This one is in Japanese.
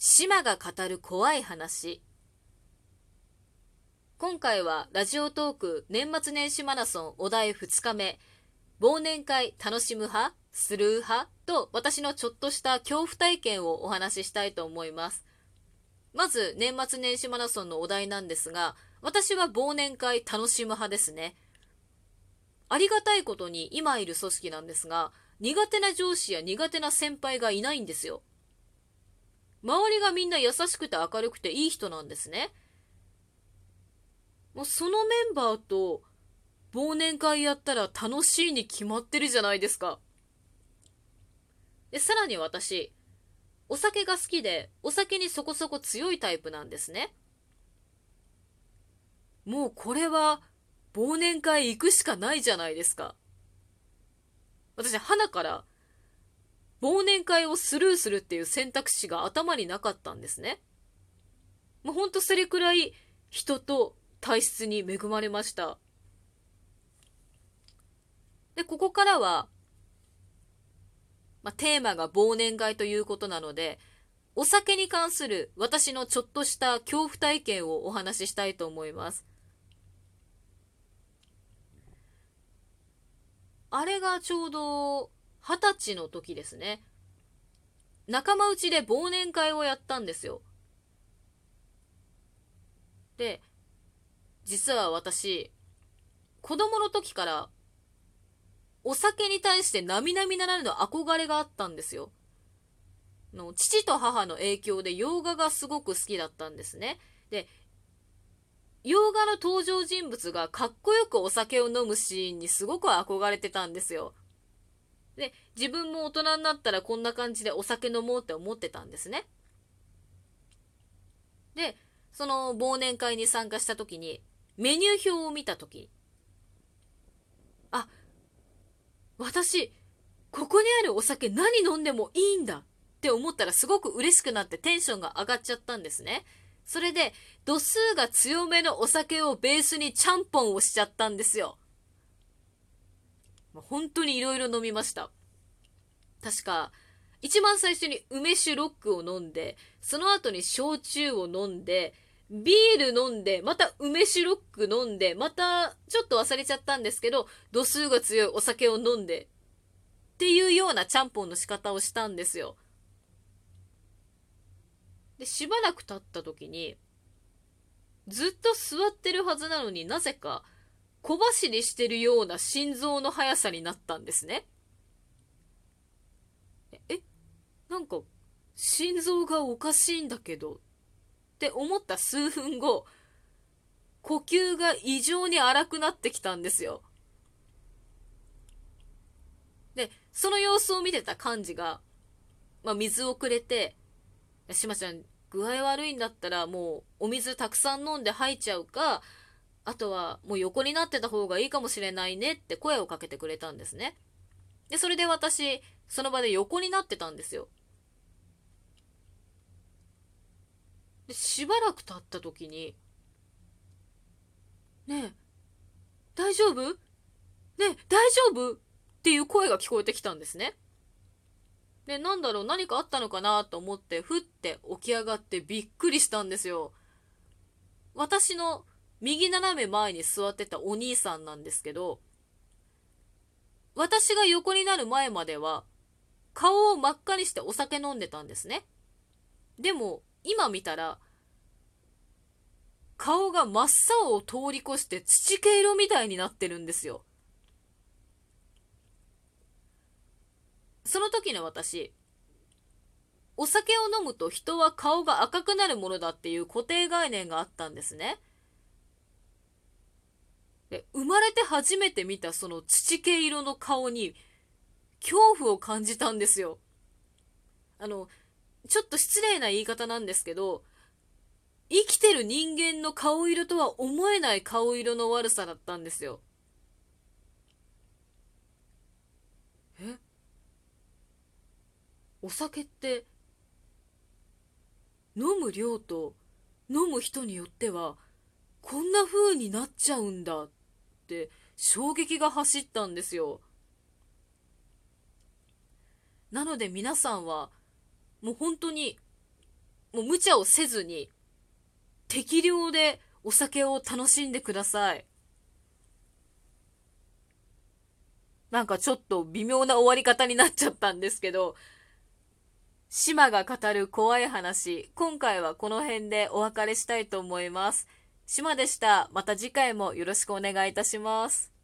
島が語る怖い話。今回はラジオトーク年末年始マラソンお題2日目。忘年会楽しむ派する派と私のちょっとした恐怖体験をお話ししたいと思います。まず年末年始マラソンのお題なんですが私は忘年会楽しむ派ですね。ありがたいことに今いる組織なんですが苦手な上司や苦手な先輩がいないんですよ。周りがみんな優しくて明るくていい人なんですね。もうそのメンバーと忘年会やったら楽しいに決まってるじゃないですか。で、さらに私、お酒が好きで、お酒にそこそこ強いタイプなんですね。もうこれは忘年会行くしかないじゃないですか。私、花から忘年会をスルーするっていう選択肢が頭になかったんですね。もうほんとそれくらい人と体質に恵まれました。で、ここからは、まあ、テーマが忘年会ということなので、お酒に関する私のちょっとした恐怖体験をお話ししたいと思います。あれがちょうど二十歳の時ですね。仲間内で忘年会をやったんですよ。で、実は私、子供の時からお酒に対して並々ならぬ憧れがあったんですよ。の父と母の影響で洋画がすごく好きだったんですね。で、洋画の登場人物がかっこよくお酒を飲むシーンにすごく憧れてたんですよ。で、自分も大人になったらこんな感じでお酒飲もうって思ってたんですね。で、その忘年会に参加した時に、メニュー表を見た時、あ、私、ここにあるお酒何飲んでもいいんだって思ったらすごく嬉しくなってテンションが上がっちゃったんですね。それで、度数が強めのお酒をベースにちゃんぽんをしちゃったんですよ。本当にいろいろ飲みました。確か、一番最初に梅酒ロックを飲んで、その後に焼酎を飲んで、ビール飲んで、また梅酒ロック飲んで、またちょっと忘れちゃったんですけど、度数が強いお酒を飲んで、っていうようなちゃんぽんの仕方をしたんですよ。で、しばらく経った時に、ずっと座ってるはずなのになぜか、小走りしてるような心臓の速さになったんですね。え、なんか、心臓がおかしいんだけど、って思った数分後、呼吸が異常に荒くなってきたんですよ。で、その様子を見てた幹事が、まあ、水をくれて、しまちゃん、具合悪いんだったらもうお水たくさん飲んで吐いちゃうか、あとはもう横になってた方がいいかもしれないねって声をかけてくれたんですね。で、それで私、その場で横になってたんですよ。で、しばらく経った時に、ねえ、大丈夫？ねえ、大丈夫？っていう声が聞こえてきたんですね。で、なんだろう、何かあったのかなと思って、ふって起き上がってびっくりしたんですよ。私の右斜め前に座ってたお兄さんなんですけど、私が横になる前までは、顔を真っ赤にしてお酒飲んでたんですね。でも、今見たら、顔が真っ青を通り越して土毛色みたいになってるんですよ。その時の私、お酒を飲むと人は顔が赤くなるものだっていう固定概念があったんですね。で生まれて初めて見たその土系色の顔に恐怖を感じたんですよ。あの、ちょっと失礼な言い方なんですけど、生きてる人間の顔色とは思えない顔色の悪さだったんですよ。え？お酒って飲む量と飲む人によってはこんな風になっちゃうんだって衝撃が走ったんですよ。なので皆さんはもう本当にもう無茶をせずに、適量でお酒を楽しんでください。なんかちょっと微妙な終わり方になっちゃったんですけど、島が語る怖い話、今回はこの辺でお別れしたいと思います。島でした。また次回もよろしくお願いいたします。